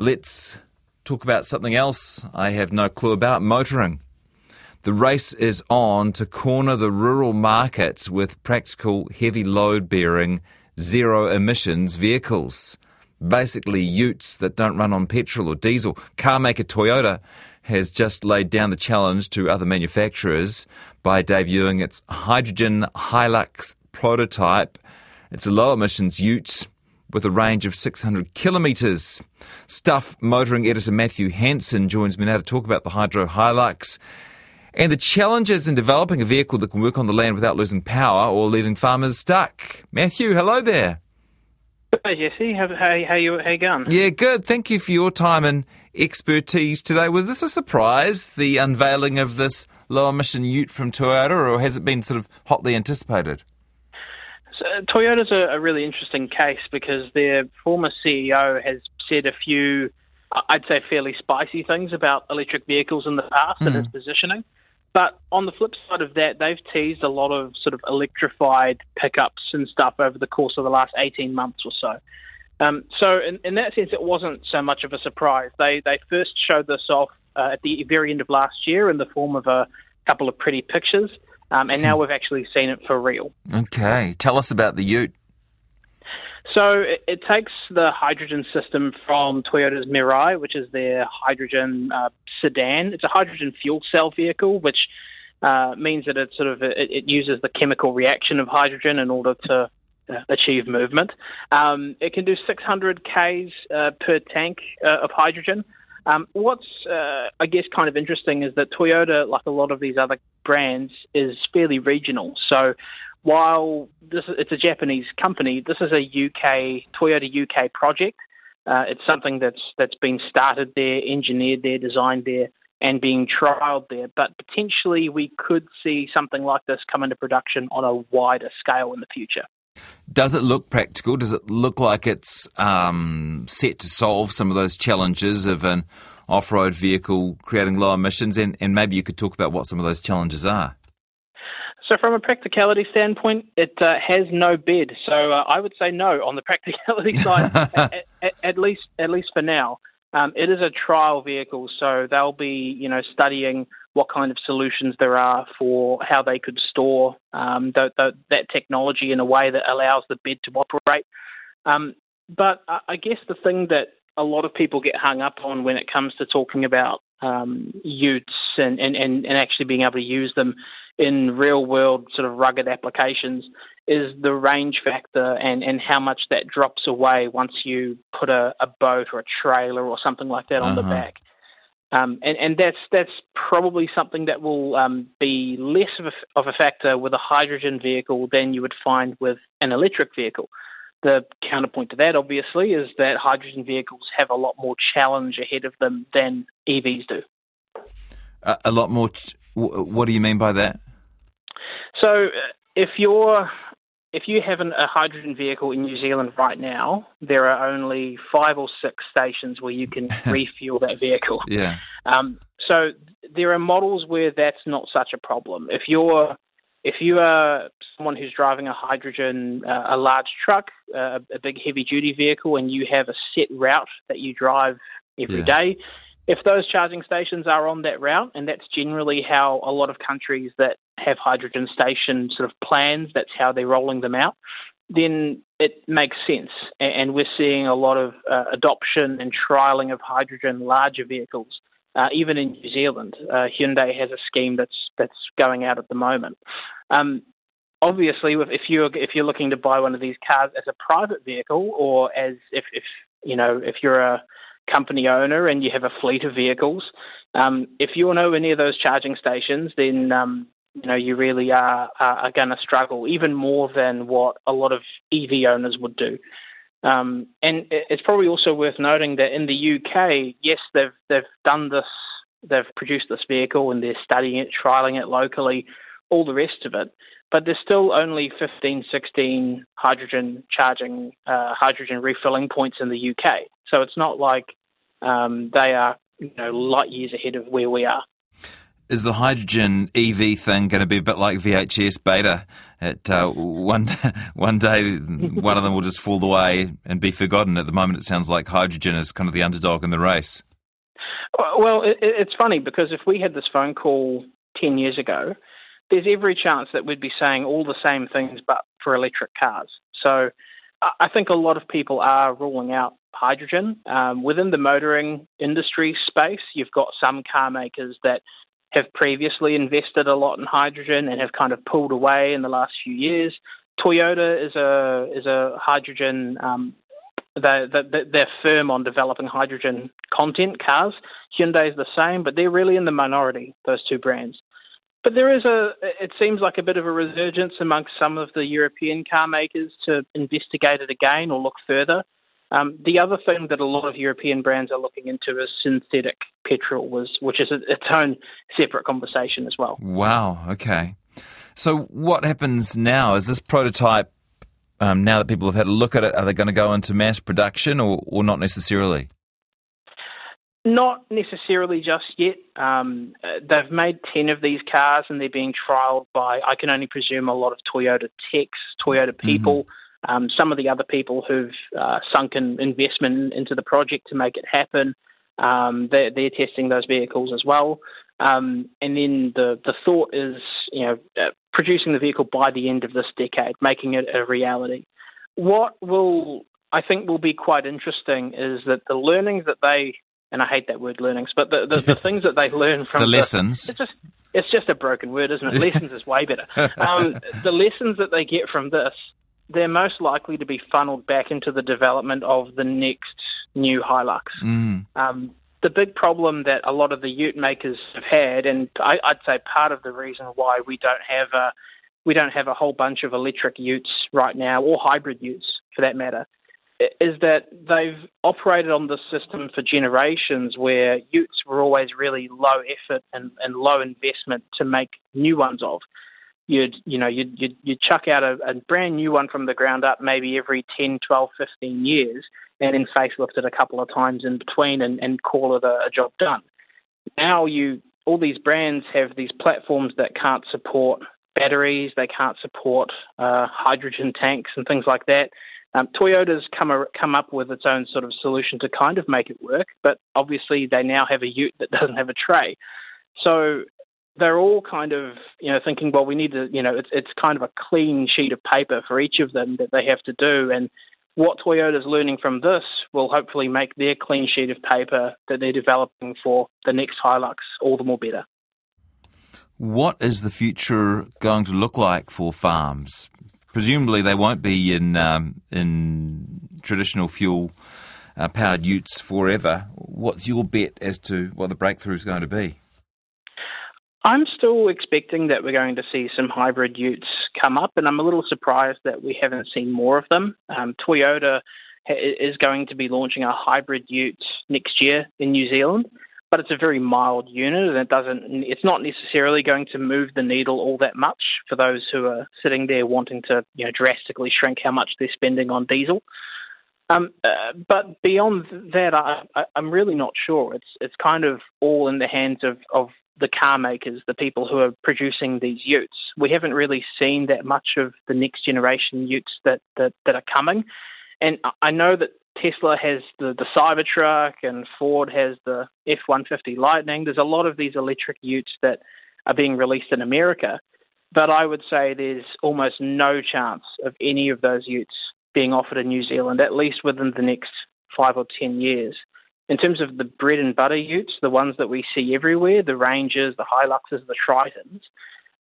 Let's talk about something else I have no clue about motoring. The race is on to corner the rural market with practical heavy load bearing zero emissions vehicles. Basically, utes that don't run on petrol or diesel. Car maker Toyota has just laid down the challenge to other manufacturers by debuting its hydrogen Hilux prototype. It's a low emissions ute with a range of 600 kilometres. Stuff motoring editor Matthew Hanson joins me now to talk about the Hydro Hilux and the challenges in developing a vehicle that can work on the land without losing power or leaving farmers stuck. Matthew, hello there. Hi Jesse, how, how, how, you, how you going? Yeah, good. Thank you for your time and expertise today. Was this a surprise, the unveiling of this low emission ute from Toyota, or has it been sort of hotly anticipated? So, Toyota's a, a really interesting case because their former CEO has said a few, I'd say, fairly spicy things about electric vehicles in the past mm. and his positioning. But on the flip side of that, they've teased a lot of sort of electrified pickups and stuff over the course of the last 18 months or so. Um, so in, in, that sense, it wasn't so much of a surprise. They they first showed this off uh, at the very end of last year in the form of a couple of pretty pictures, um, and now hmm. we've actually seen it for real. Okay, tell us about the Ute. So it, it, takes the hydrogen system from Toyota's Mirai, which is their hydrogen uh, sedan. It's a hydrogen fuel cell vehicle, which uh, means that it sort of it, it, uses the chemical reaction of hydrogen in order to uh, achieve movement. Um, it can do 600 k's uh, per tank uh, of hydrogen. Um, what's, uh, I guess, kind of interesting is that Toyota, like a lot of these other brands, is fairly regional. So while this is, it's a Japanese company, this is a UK Toyota UK project. Uh, it's something that's that's been started there, engineered there, designed there, and being trialed there. But potentially, we could see something like this come into production on a wider scale in the future. Does it look practical? Does it look like it's um, set to solve some of those challenges of an off-road vehicle creating low emissions? And, and maybe you could talk about what some of those challenges are. So, from a practicality standpoint, it uh, has no bed. So, uh, I would say no on the practicality side, at, at, at, least at least for now. Um, it is a trial vehicle, so they'll be you know studying what kind of solutions there are for how they could store um, that technology in a way that allows the bed to operate. Um, but I guess the thing that a lot of people get hung up on when it comes to talking about um, utes and, and, and, and actually being able to use them in real world sort of rugged applications is the range factor and, and how much that drops away once you put a, a boat or a trailer or something like that on uh-huh. the back. Um, and, and that's that's probably something that will um, be less of a, of a factor with a hydrogen vehicle than you would find with an electric vehicle. The counterpoint to that, obviously, is that hydrogen vehicles have a lot more challenge ahead of them than EVs do. Uh, a lot more. Ch- what do you mean by that? So, uh, if you're if you have an, a hydrogen vehicle in New Zealand right now, there are only five or six stations where you can refuel that vehicle. Yeah. Um, so there are models where that's not such a problem. If you're if you are someone who's driving a hydrogen, uh, a large truck, uh, a big heavy duty vehicle, and you have a set route that you drive every yeah. day, if those charging stations are on that route, and that's generally how a lot of countries that have hydrogen station sort of plans, that's how they're rolling them out, then it makes sense. And we're seeing a lot of uh, adoption and trialing of hydrogen larger vehicles. Uh, even in New Zealand, uh, Hyundai has a scheme that's that's going out at the moment. Um, obviously, if you're if you're looking to buy one of these cars as a private vehicle, or as if, if you know if you're a company owner and you have a fleet of vehicles, um, if you're nowhere near those charging stations, then um, you know you really are are, are going to struggle even more than what a lot of EV owners would do. Um, and it's probably also worth noting that in the UK, yes, they've they've done this, they've produced this vehicle and they're studying it, trialing it locally, all the rest of it. But there's still only 15, 16 hydrogen charging, uh, hydrogen refilling points in the UK. So it's not like um, they are you know light years ahead of where we are. Is the hydrogen EV thing going to be a bit like VHS beta? At uh, one one day, one of them will just fall away and be forgotten. At the moment, it sounds like hydrogen is kind of the underdog in the race. Well, it, it's funny because if we had this phone call ten years ago, there's every chance that we'd be saying all the same things, but for electric cars. So I think a lot of people are ruling out hydrogen. Um, within the motoring industry space, you've got some car makers that have previously invested a lot in hydrogen and have kind of pulled away in the last few years. Toyota is a is a hydrogen. Um, they, they, they're firm on developing hydrogen content cars. Hyundai is the same, but they're really in the minority. Those two brands. But there is a, it seems like a bit of a resurgence amongst some of the European car makers to investigate it again or look further. Um, the other thing that a lot of European brands are looking into is synthetic petrol, was, which is its own separate conversation as well. Wow. Okay. So what happens now? Is this prototype um, now that people have had a look at it? Are they going to go into mass production, or, or not necessarily? Not necessarily just yet. Um, they've made 10 of these cars and they're being trialled by, I can only presume, a lot of Toyota techs, Toyota mm-hmm. people, mm-hmm. Um, some of the other people who've uh, sunk in investment into the project to make it happen. Um, they're, they're, testing those vehicles as well. Um, and then the, the thought is, you know, uh, producing the vehicle by the end of this decade, making it a reality. What will I think will be quite interesting is that the learnings that they and I hate that word learnings, but the, the, the things that they learn from the lessons. it's just it's just a broken word, isn't it? lessons is way better. Um, the lessons that they get from this, they're most likely to be funneled back into the development of the next new Hilux. Mm. Um, the big problem that a lot of the Ute makers have had, and I, would say part of the reason why we don't have a we don't have a whole bunch of electric Utes right now, or hybrid Utes for that matter, is that they've operated on this system for generations where utes were always really low effort and, and low investment to make new ones of. You'd, you know, you'd, you'd, you'd chuck out a, a brand new one from the ground up maybe every 10, 12, 15 years and then facelift it a couple of times in between and, and call it a, a job done. Now you, all these brands have these platforms that can't support batteries, they can't support uh, hydrogen tanks and things like that um, Toyota's come a, come up with its own sort of solution to kind of make it work, but obviously they now have a Ute that doesn't have a tray. So they're all kind of you know thinking, well, we need to you know it's it's kind of a clean sheet of paper for each of them that they have to do, and what Toyota's learning from this will hopefully make their clean sheet of paper that they're developing for the next Hilux all the more better. What is the future going to look like for farms? presumably they won't be in um, in traditional fuel uh, powered utes forever. What's your bet as to what the breakthrough is going to be? I'm still expecting that we're going to see some hybrid utes come up, and I'm a little surprised that we haven't seen more of them. Um, Toyota is going to be launching a hybrid ute next year in New Zealand but it's a very mild unit and it doesn't it's not necessarily going to move the needle all that much for those who are sitting there wanting to you know drastically shrink how much they're spending on diesel um, uh, but beyond that I, am really not sure it's it's kind of all in the hands of, of the car makers the people who are producing these utes we haven't really seen that much of the next generation utes that that, that are coming and I know that Tesla has the, the Cybertruck and Ford has the F 150 Lightning. There's a lot of these electric utes that are being released in America. But I would say there's almost no chance of any of those utes being offered in New Zealand, at least within the next five or ten years. In terms of the bread and butter utes, the ones that we see everywhere, the Rangers, the Hiluxes, the Tritons,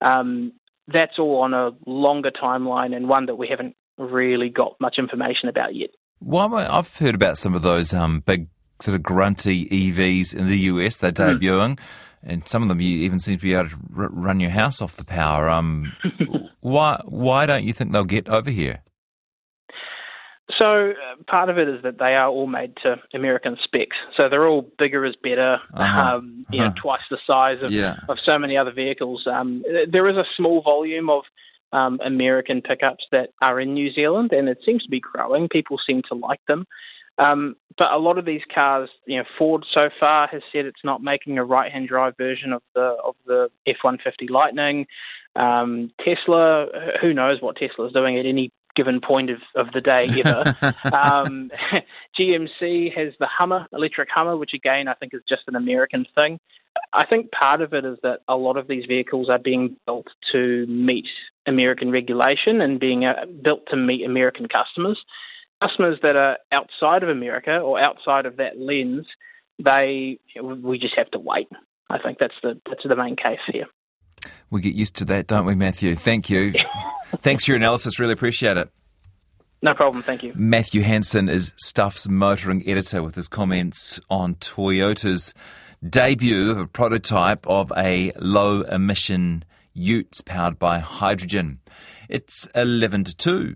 um, that's all on a longer timeline and one that we haven't really got much information about yet. Well, I've heard about some of those um, big sort of grunty EVs in the US. They're hmm. debuting, mm. and some of them you even seem to be able to r- run your house off the power. Um, why why don't you think they'll get over here? So uh, part of it is that they are all made to American specs. So they're all bigger is better. Uh-huh. Um, you uh-huh. know, twice the size of, yeah. of so many other vehicles. Um, there is a small volume of um, American pickups that are in New Zealand, and it seems to be growing. People seem to like them. Um, but a lot of these cars, you know, Ford so far has said it's not making a right-hand drive version of the of the F-150 Lightning. Um, Tesla, who knows what Tesla is doing at any given point of, of the day ever. um, GMC has the Hummer, electric Hummer, which again I think is just an American thing. I think part of it is that a lot of these vehicles are being built to meet American regulation and being uh, built to meet American customers. Customers that are outside of America or outside of that lens, they we just have to wait. I think that's the that's the main case here. We get used to that, don't we, Matthew? Thank you. Thanks for your analysis. Really appreciate it. No problem. Thank you. Matthew Hanson is Stuff's motoring editor with his comments on Toyota's debut of a prototype of a low emission utes powered by hydrogen. It's 11 to 2.